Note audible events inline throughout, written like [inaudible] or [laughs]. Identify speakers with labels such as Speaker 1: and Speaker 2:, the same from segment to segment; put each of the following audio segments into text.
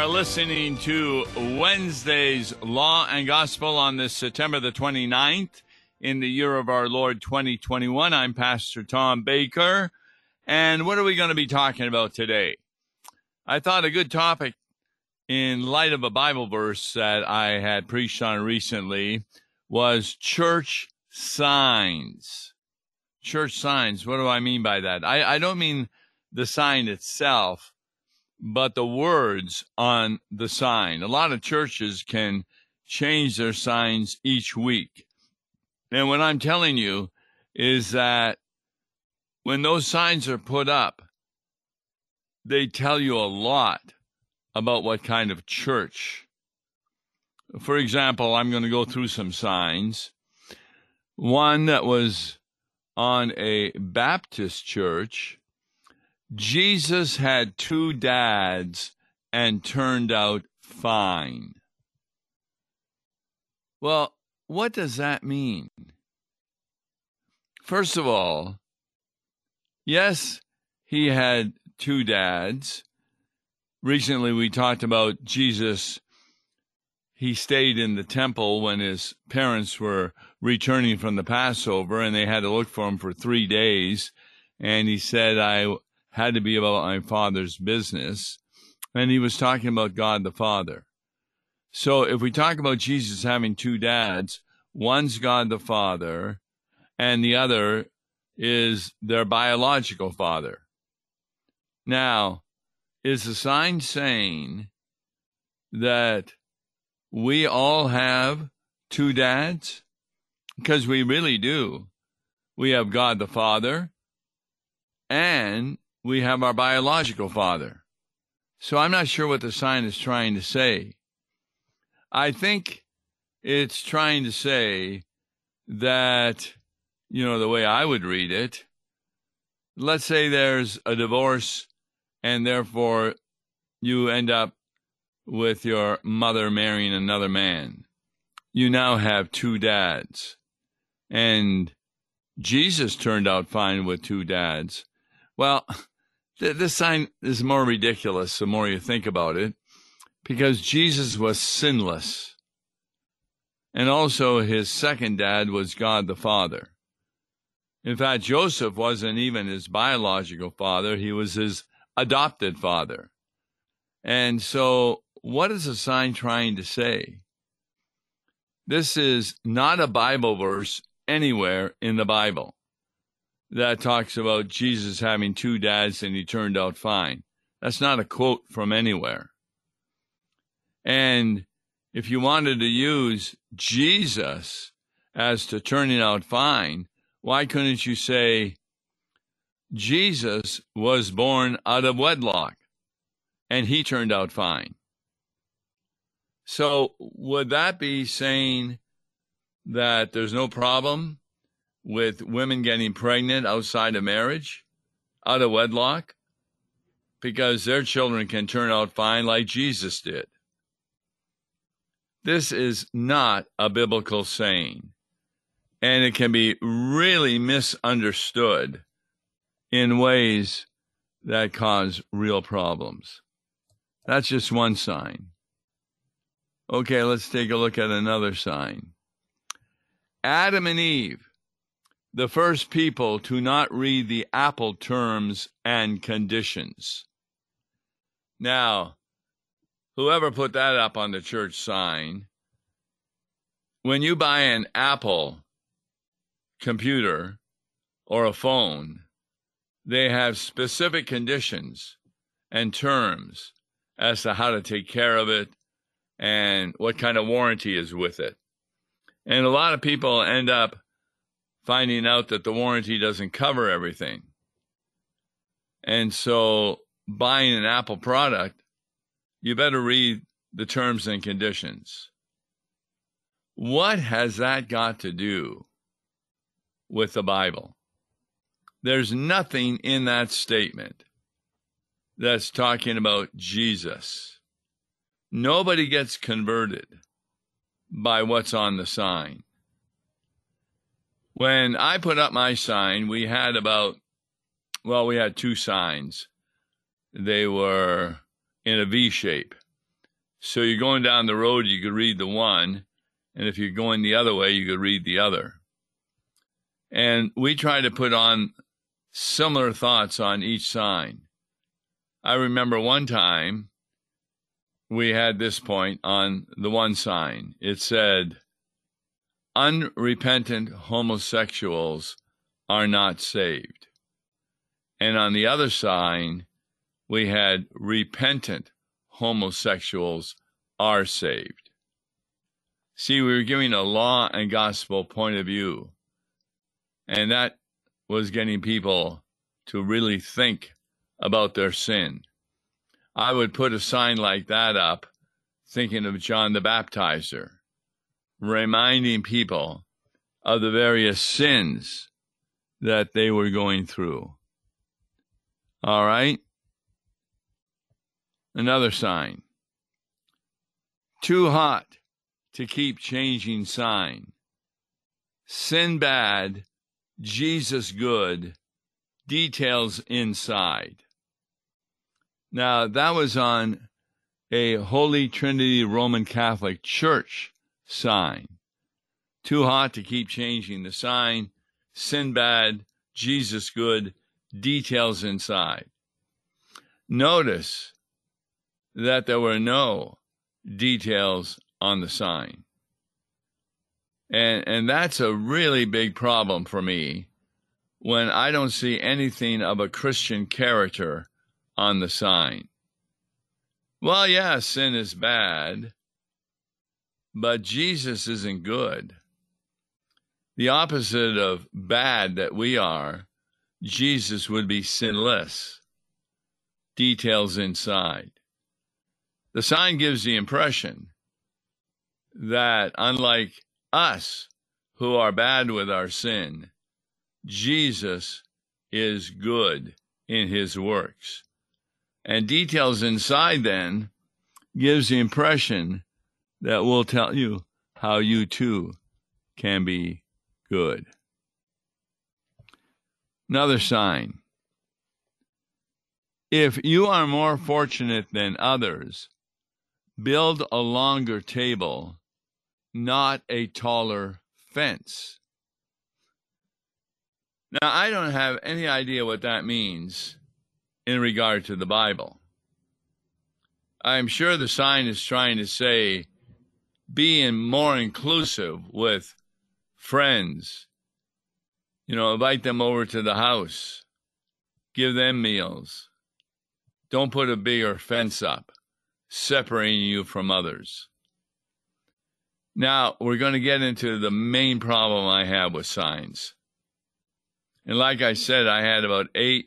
Speaker 1: are listening to Wednesday's Law and Gospel on this September the 29th in the year of our Lord 2021. I'm Pastor Tom Baker. And what are we going to be talking about today? I thought a good topic in light of a Bible verse that I had preached on recently was church signs. Church signs. What do I mean by that? I, I don't mean the sign itself but the words on the sign. A lot of churches can change their signs each week. And what I'm telling you is that when those signs are put up, they tell you a lot about what kind of church. For example, I'm going to go through some signs. One that was on a Baptist church Jesus had two dads and turned out fine. Well, what does that mean? First of all, yes, he had two dads. Recently, we talked about Jesus. He stayed in the temple when his parents were returning from the Passover and they had to look for him for three days. And he said, I had to be about my father's business. And he was talking about God the Father. So if we talk about Jesus having two dads, one's God the Father, and the other is their biological father. Now, is the sign saying that we all have two dads? Because we really do. We have God the Father and we have our biological father. So I'm not sure what the sign is trying to say. I think it's trying to say that, you know, the way I would read it, let's say there's a divorce and therefore you end up with your mother marrying another man. You now have two dads. And Jesus turned out fine with two dads. Well, [laughs] this sign is more ridiculous the more you think about it, because Jesus was sinless. And also, his second dad was God the Father. In fact, Joseph wasn't even his biological father, he was his adopted father. And so, what is the sign trying to say? This is not a Bible verse anywhere in the Bible that talks about Jesus having two dads and he turned out fine. That's not a quote from anywhere. And if you wanted to use Jesus as to turning out fine, why couldn't you say Jesus was born out of wedlock and he turned out fine? So would that be saying that there's no problem with women getting pregnant outside of marriage, out of wedlock, because their children can turn out fine like Jesus did. This is not a biblical saying, and it can be really misunderstood in ways that cause real problems. That's just one sign. Okay, let's take a look at another sign. Adam and Eve the first people to not read the Apple terms and conditions. Now, whoever put that up on the church sign, when you buy an Apple computer or a phone, they have specific conditions and terms as to how to take care of it and what kind of warranty is with it. And a lot of people end up finding out that the warranty doesn't cover everything. And so buying an Apple product, you better read the terms and conditions. What has that got to do with the Bible? There's nothing in that statement that's talking about Jesus. Nobody gets converted by what's on the sign. When I put up my sign, we had about, well, we had two signs. They were in a V shape. So you're going down the road, you could read the one, and if you're going the other way, you could read the other. And we try to put on similar thoughts on each sign. I remember one time we had this point on the one sign. It said, unrepentant homosexuals are not saved. And on the other sign, we had repentant homosexuals are saved. See, we were giving a law and gospel point of view. And that was getting people to really think about their sin. I would put a sign like that up, thinking of John the Baptizer, reminding people of the various sins that they were going through. All right? Another sign. Too hot to keep changing sign. Sin bad, Jesus good, details inside. Now, that was on a Holy Trinity Roman Catholic Church sign. Too hot to keep changing the sign. Sin bad, Jesus good, details inside. Notice that there were no details on the sign. And, and that's a really big problem for me when I don't see anything of a Christian character on the sign. Well, yeah, sin is bad, but Jesus isn't good. The opposite of bad that we are, Jesus would be sinless. Details inside. The sign gives the impression that, unlike us who are bad with our sin, Jesus is good in his works. And details inside then gives the impression that will tell you how you too can be good. Another sign. If you are more fortunate than others, build a longer table, not a taller fence. Now, I don't have any idea what that means in regard to the Bible. I'm sure the sign is trying to say being more inclusive with friends. You know, invite them over to the house, give them meals. Don't put a bigger fence up separating you from others. Now, we're going to get into the main problem I have with signs. And like I said, I had about eight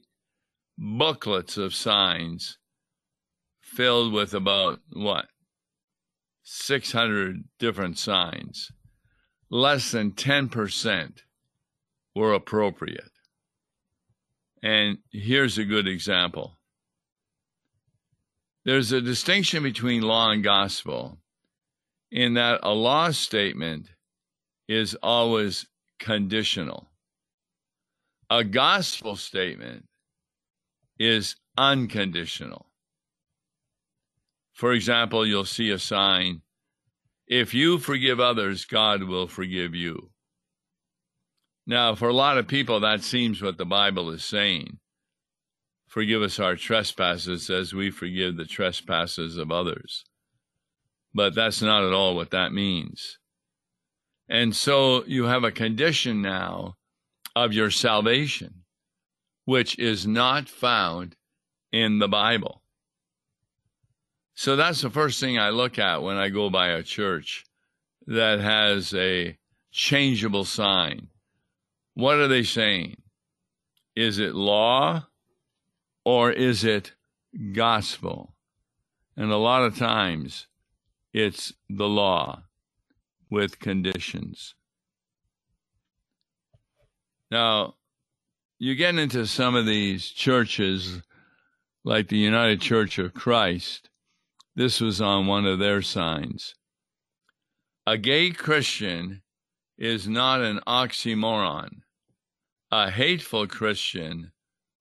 Speaker 1: booklets of signs filled with about what? 600 different signs. Less than 10% were appropriate. And here's a good example there's a distinction between law and gospel in that a law statement is always conditional. A gospel statement is unconditional. For example, you'll see a sign if you forgive others, God will forgive you. Now, for a lot of people, that seems what the Bible is saying. Forgive us our trespasses as we forgive the trespasses of others. But that's not at all what that means. And so you have a condition now of your salvation, which is not found in the Bible. So that's the first thing I look at when I go by a church that has a changeable sign. What are they saying? Is it law or is it gospel? And a lot of times it's the law with conditions. Now, you get into some of these churches, like the United Church of Christ. This was on one of their signs. A gay Christian is not an oxymoron. A hateful Christian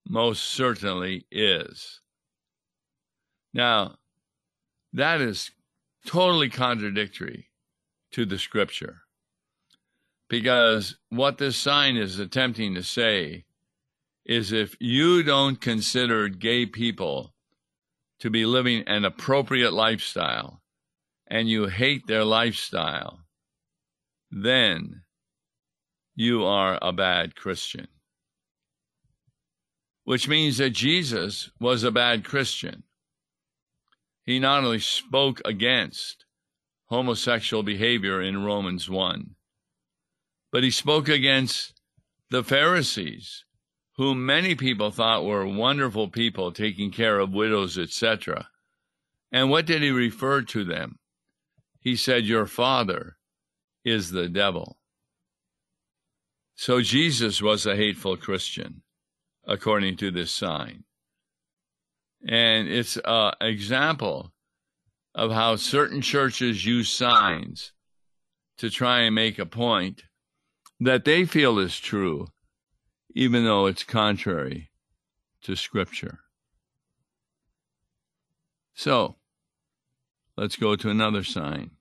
Speaker 1: most certainly is. Now, that is totally contradictory to the scripture. Because what this sign is attempting to say is if you don't consider gay people to be living an appropriate lifestyle and you hate their lifestyle, then you are a bad Christian. Which means that Jesus was a bad Christian. He not only spoke against homosexual behavior in Romans 1, but he spoke against the Pharisees, whom many people thought were wonderful people taking care of widows, etc. And what did he refer to them? He said, Your father is the devil. So Jesus was a hateful Christian, according to this sign. And it's an example of how certain churches use signs to try and make a point that they feel is true, even though it's contrary to Scripture. So, let's go to another sign.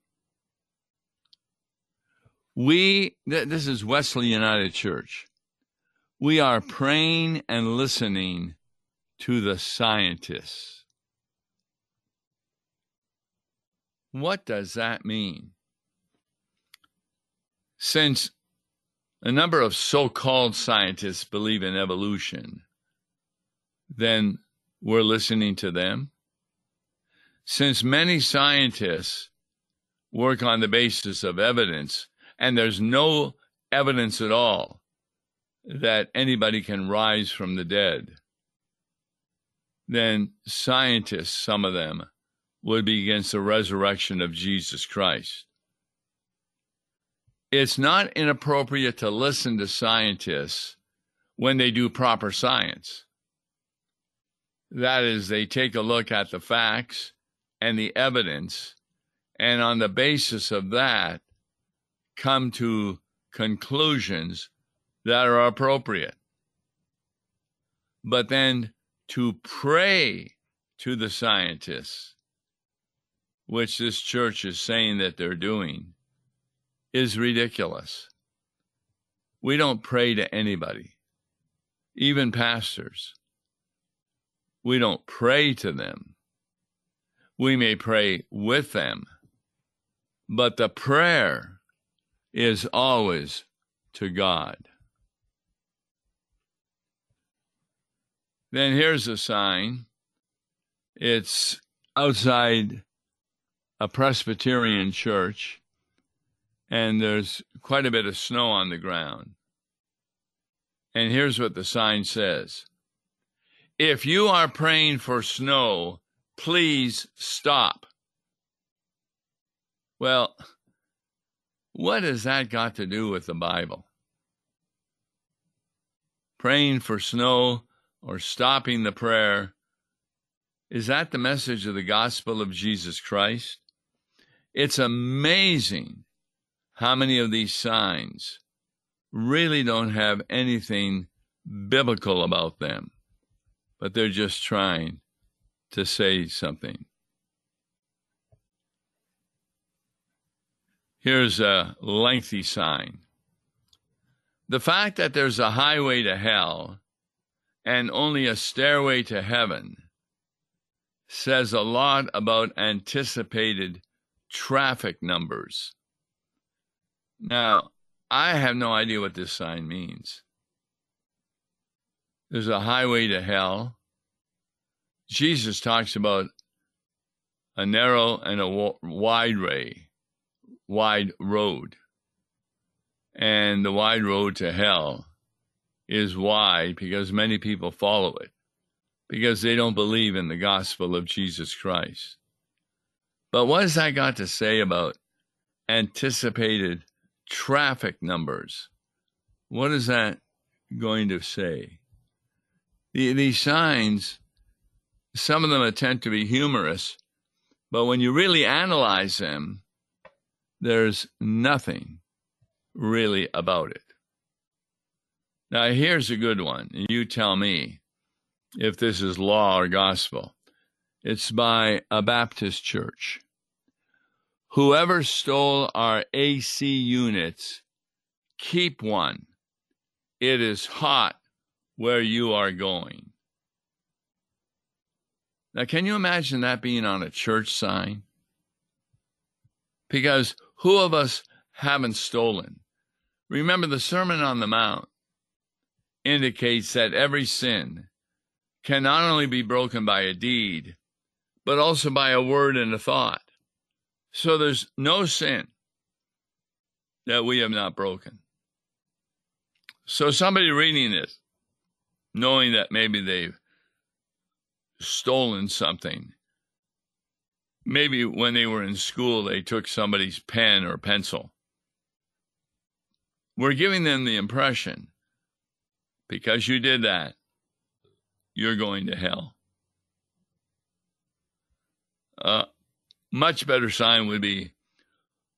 Speaker 1: We, th- this is Wesley United Church. We are praying and listening to the scientists. What does that mean? Since a number of so called scientists believe in evolution, then we're listening to them. Since many scientists work on the basis of evidence, and there's no evidence at all that anybody can rise from the dead, then scientists, some of them, would be against the resurrection of Jesus Christ. It's not inappropriate to listen to scientists when they do proper science. That is, they take a look at the facts and the evidence, and on the basis of that, come to conclusions that are appropriate. But then to pray to the scientists, which this church is saying that they're doing, is ridiculous. We don't pray to anybody, even pastors. We don't pray to them. We may pray with them, but the prayer is always to God. Then here's a sign. It's outside a Presbyterian church, and there's quite a bit of snow on the ground. And here's what the sign says If you are praying for snow, please stop. Well, what has that got to do with the Bible? Praying for snow or stopping the prayer, is that the message of the gospel of Jesus Christ? It's amazing how many of these signs really don't have anything biblical about them, but they're just trying to say something. Here's a lengthy sign. The fact that there's a highway to hell and only a stairway to heaven says a lot about anticipated traffic numbers. Now, I have no idea what this sign means. There's a highway to hell. Jesus talks about a narrow and a wide way wide road. And the wide road to hell is wide because many people follow it because they don't believe in the gospel of Jesus Christ. But what has that got to say about anticipated traffic numbers? What is that going to say? The, these signs, some of them attempt to be humorous, but when you really analyze them, there's nothing really about it. Now, here's a good one. You tell me if this is law or gospel. It's by a Baptist church. Whoever stole our AC units, keep one. It is hot where you are going. Now, can you imagine that being on a church sign? Because who of us haven't stolen? Remember, the Sermon on the Mount indicates that every sin can not only be broken by a deed, but also by a word and a thought. So there's no sin that we have not broken. So somebody reading this, knowing that maybe they've stolen something, maybe when they were in school they took somebody's pen or pencil. We're giving them the impression because you did that, you're going to hell. A much better sign would be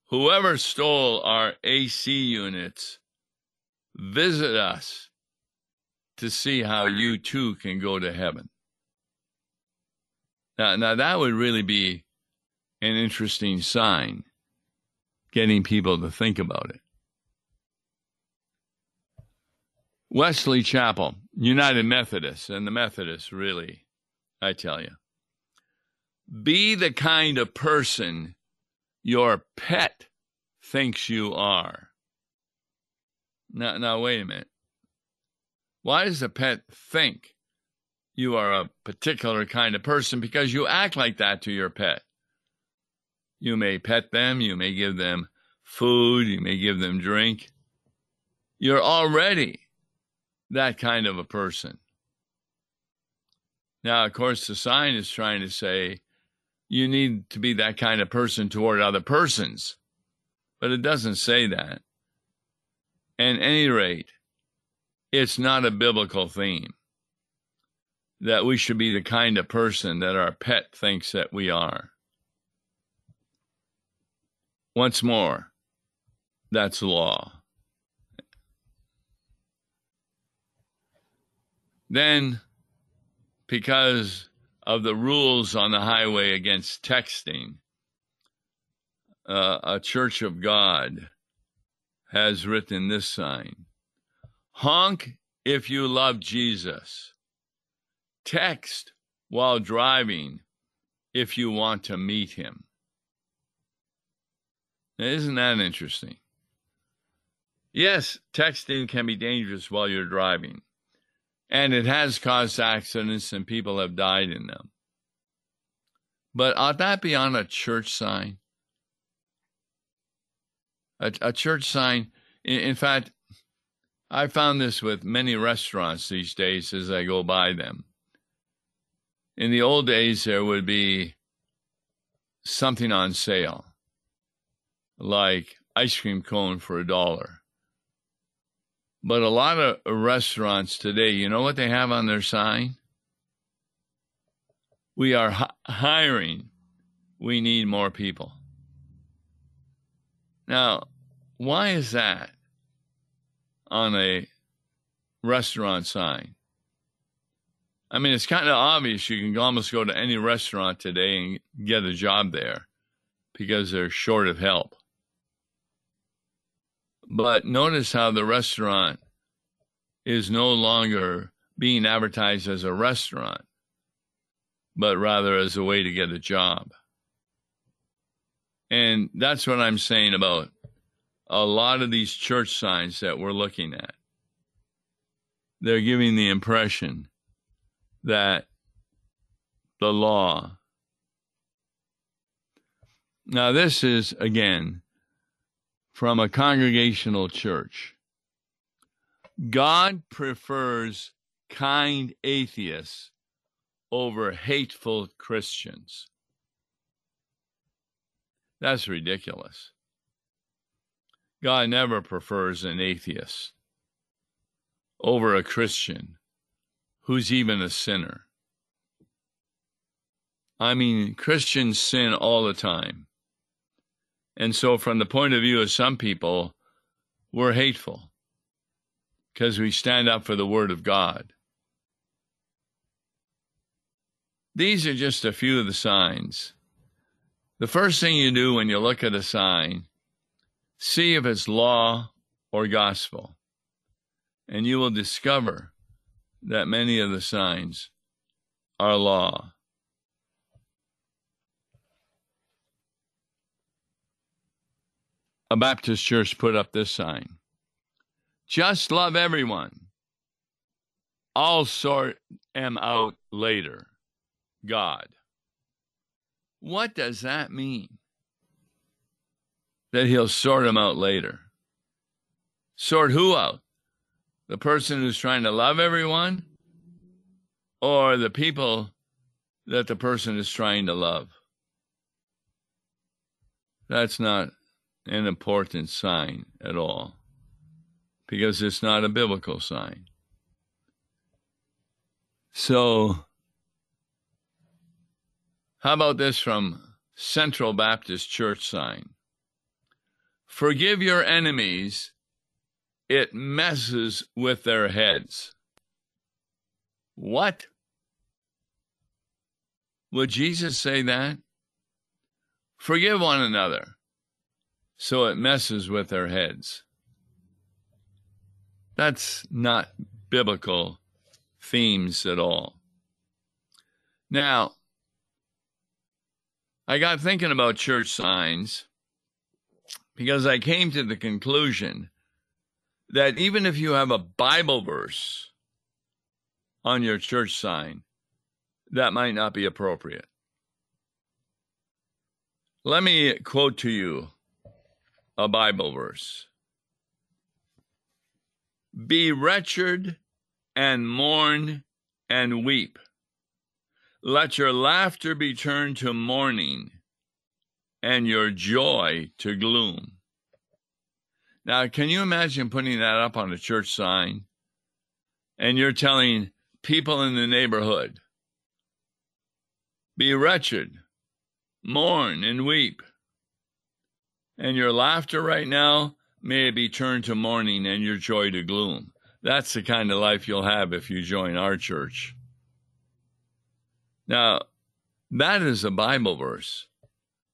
Speaker 1: whoever stole our AC units, visit us to see how you too can go to heaven. Now, now that would really be an interesting sign, getting people to think about it. Wesley Chapel, United Methodists, and the Methodists really, I tell you. Be the kind of person your pet thinks you are. Now, now, wait a minute. Why does the pet think you are a particular kind of person? Because you act like that to your pet. You may pet them, you may give them food, you may give them drink. You're already that kind of a person. Now, of course, the sign is trying to say you need to be that kind of person toward other persons, but it doesn't say that. At any rate, it's not a biblical theme that we should be the kind of person that our pet thinks that we are. Once more, that's law. Then, because of the rules on the highway against texting, uh, a Church of God has written this sign Honk if you love Jesus. Text while driving if you want to meet him. Now, isn't that interesting? Yes, texting can be dangerous while you're driving. And it has caused accidents and people have died in them. But ought that be on a church sign? A, a church sign, in, in fact, I found this with many restaurants these days as I go by them. In the old days, there would be something on sale, like ice cream cone for a dollar. But a lot of restaurants today, you know what they have on their sign? We are hi- hiring. We need more people. Now, why is that on a restaurant sign? I mean, it's kind of obvious. You can almost go to any restaurant today and get a job there because they're short of help. But notice how the restaurant is no longer being advertised as a restaurant, but rather as a way to get a job. And that's what I'm saying about a lot of these church signs that we're looking at. They're giving the impression that the law. Now, this is again from a congregational church. God prefers kind atheists over hateful Christians. That's ridiculous. God never prefers an atheist over a Christian who's even a sinner. I mean, Christians sin all the time. And so, from the point of view of some people, we're hateful because we stand up for the Word of God. These are just a few of the signs The first thing you do when you look at a sign, see if it's law or gospel. And you will discover that many of the signs are law. A Baptist church put up this sign Just love everyone. I'll sort them out later. God. What does that mean? That he'll sort them out later. Sort who out? The person who's trying to love everyone or the people that the person is trying to love? That's not an important sign at all because it's not a biblical sign. So, how about this from Central Baptist Church sign? Forgive your enemies, it messes with their heads. What? Would Jesus say that? Forgive one another, so it messes with their heads. That's not biblical themes at all. Now, I got thinking about church signs because I came to the conclusion that even if you have a Bible verse on your church sign, that might not be appropriate. Let me quote to you a Bible verse Be wretched and mourn and weep let your laughter be turned to mourning and your joy to gloom. Now, can you imagine putting that up on a church sign and you're telling people in the neighborhood, be wretched, mourn and weep. And your laughter right now may be turned to mourning and your joy to gloom. That's the kind of life you'll have if you join our church. Now, that is a Bible verse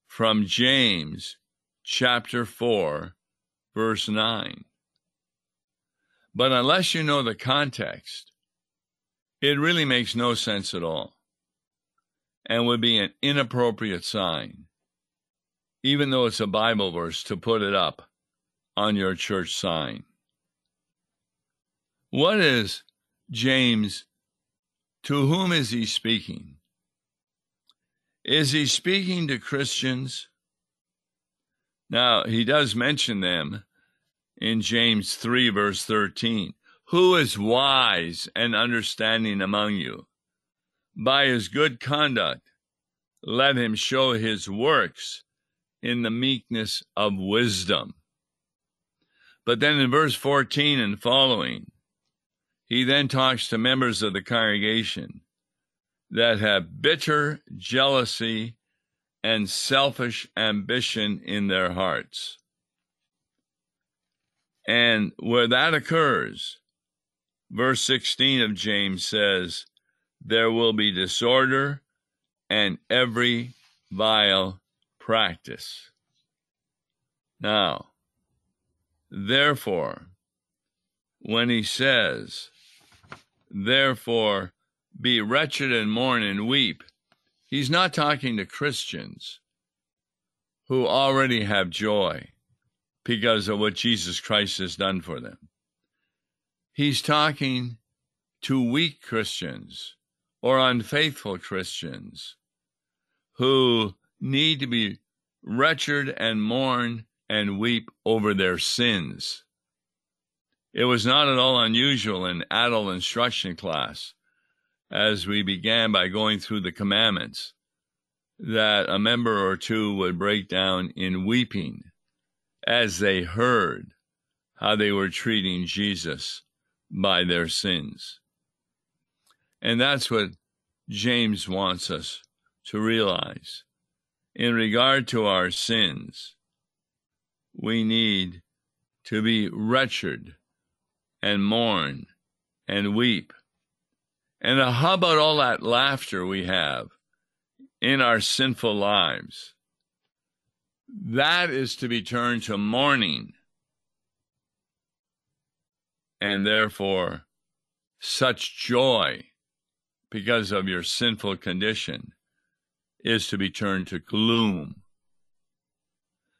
Speaker 1: from James chapter 4, verse 9. But unless you know the context, it really makes no sense at all and would be an inappropriate sign, even though it's a Bible verse, to put it up on your church sign. What is James? To whom is he speaking? Is he speaking to Christians? Now, he does mention them in James 3, verse 13. Who is wise and understanding among you? By his good conduct, let him show his works in the meekness of wisdom. But then in verse 14 and following, he then talks to members of the congregation that have bitter jealousy and selfish ambition in their hearts. And where that occurs, verse 16 of James says, There will be disorder and every vile practice. Now, therefore, when he says, Therefore, be wretched and mourn and weep. He's not talking to Christians who already have joy because of what Jesus Christ has done for them. He's talking to weak Christians or unfaithful Christians who need to be wretched and mourn and weep over their sins. It was not at all unusual in adult instruction class as we began by going through the commandments, that a member or two would break down in weeping as they heard how they were treating Jesus by their sins. And that's what James wants us to realize. In regard to our sins, we need to be wretched and mourn and weep and uh, how about all that laughter we have in our sinful lives? that is to be turned to mourning. And therefore, such joy because of your sinful condition is to be turned to gloom.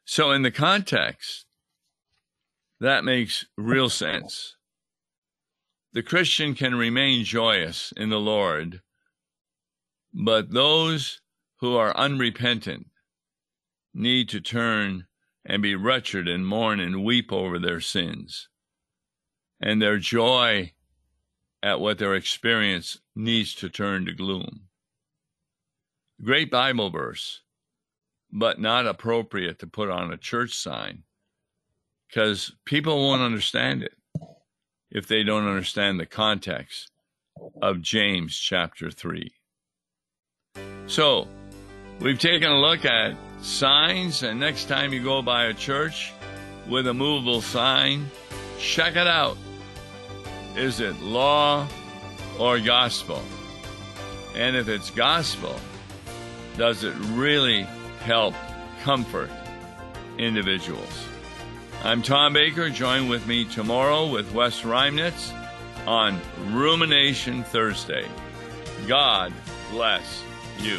Speaker 1: So, in the context, that makes real sense. The Christian can remain joyous in the Lord, but those who are unrepentant need to turn and be wretched and mourn and weep over their sins. And their joy at what their experience needs to turn to gloom. Great Bible verse, but not appropriate to put on a church sign because people won't understand it if they don't understand the context of James chapter 3. So, we've taken a look at signs, and next time you go by a church with a movable sign, check it out. Is it law or gospel? And if it's gospel, does it really help comfort individuals? I'm Tom Baker. Join with me tomorrow with Wes Reimnitz on Rumination Thursday. God bless you.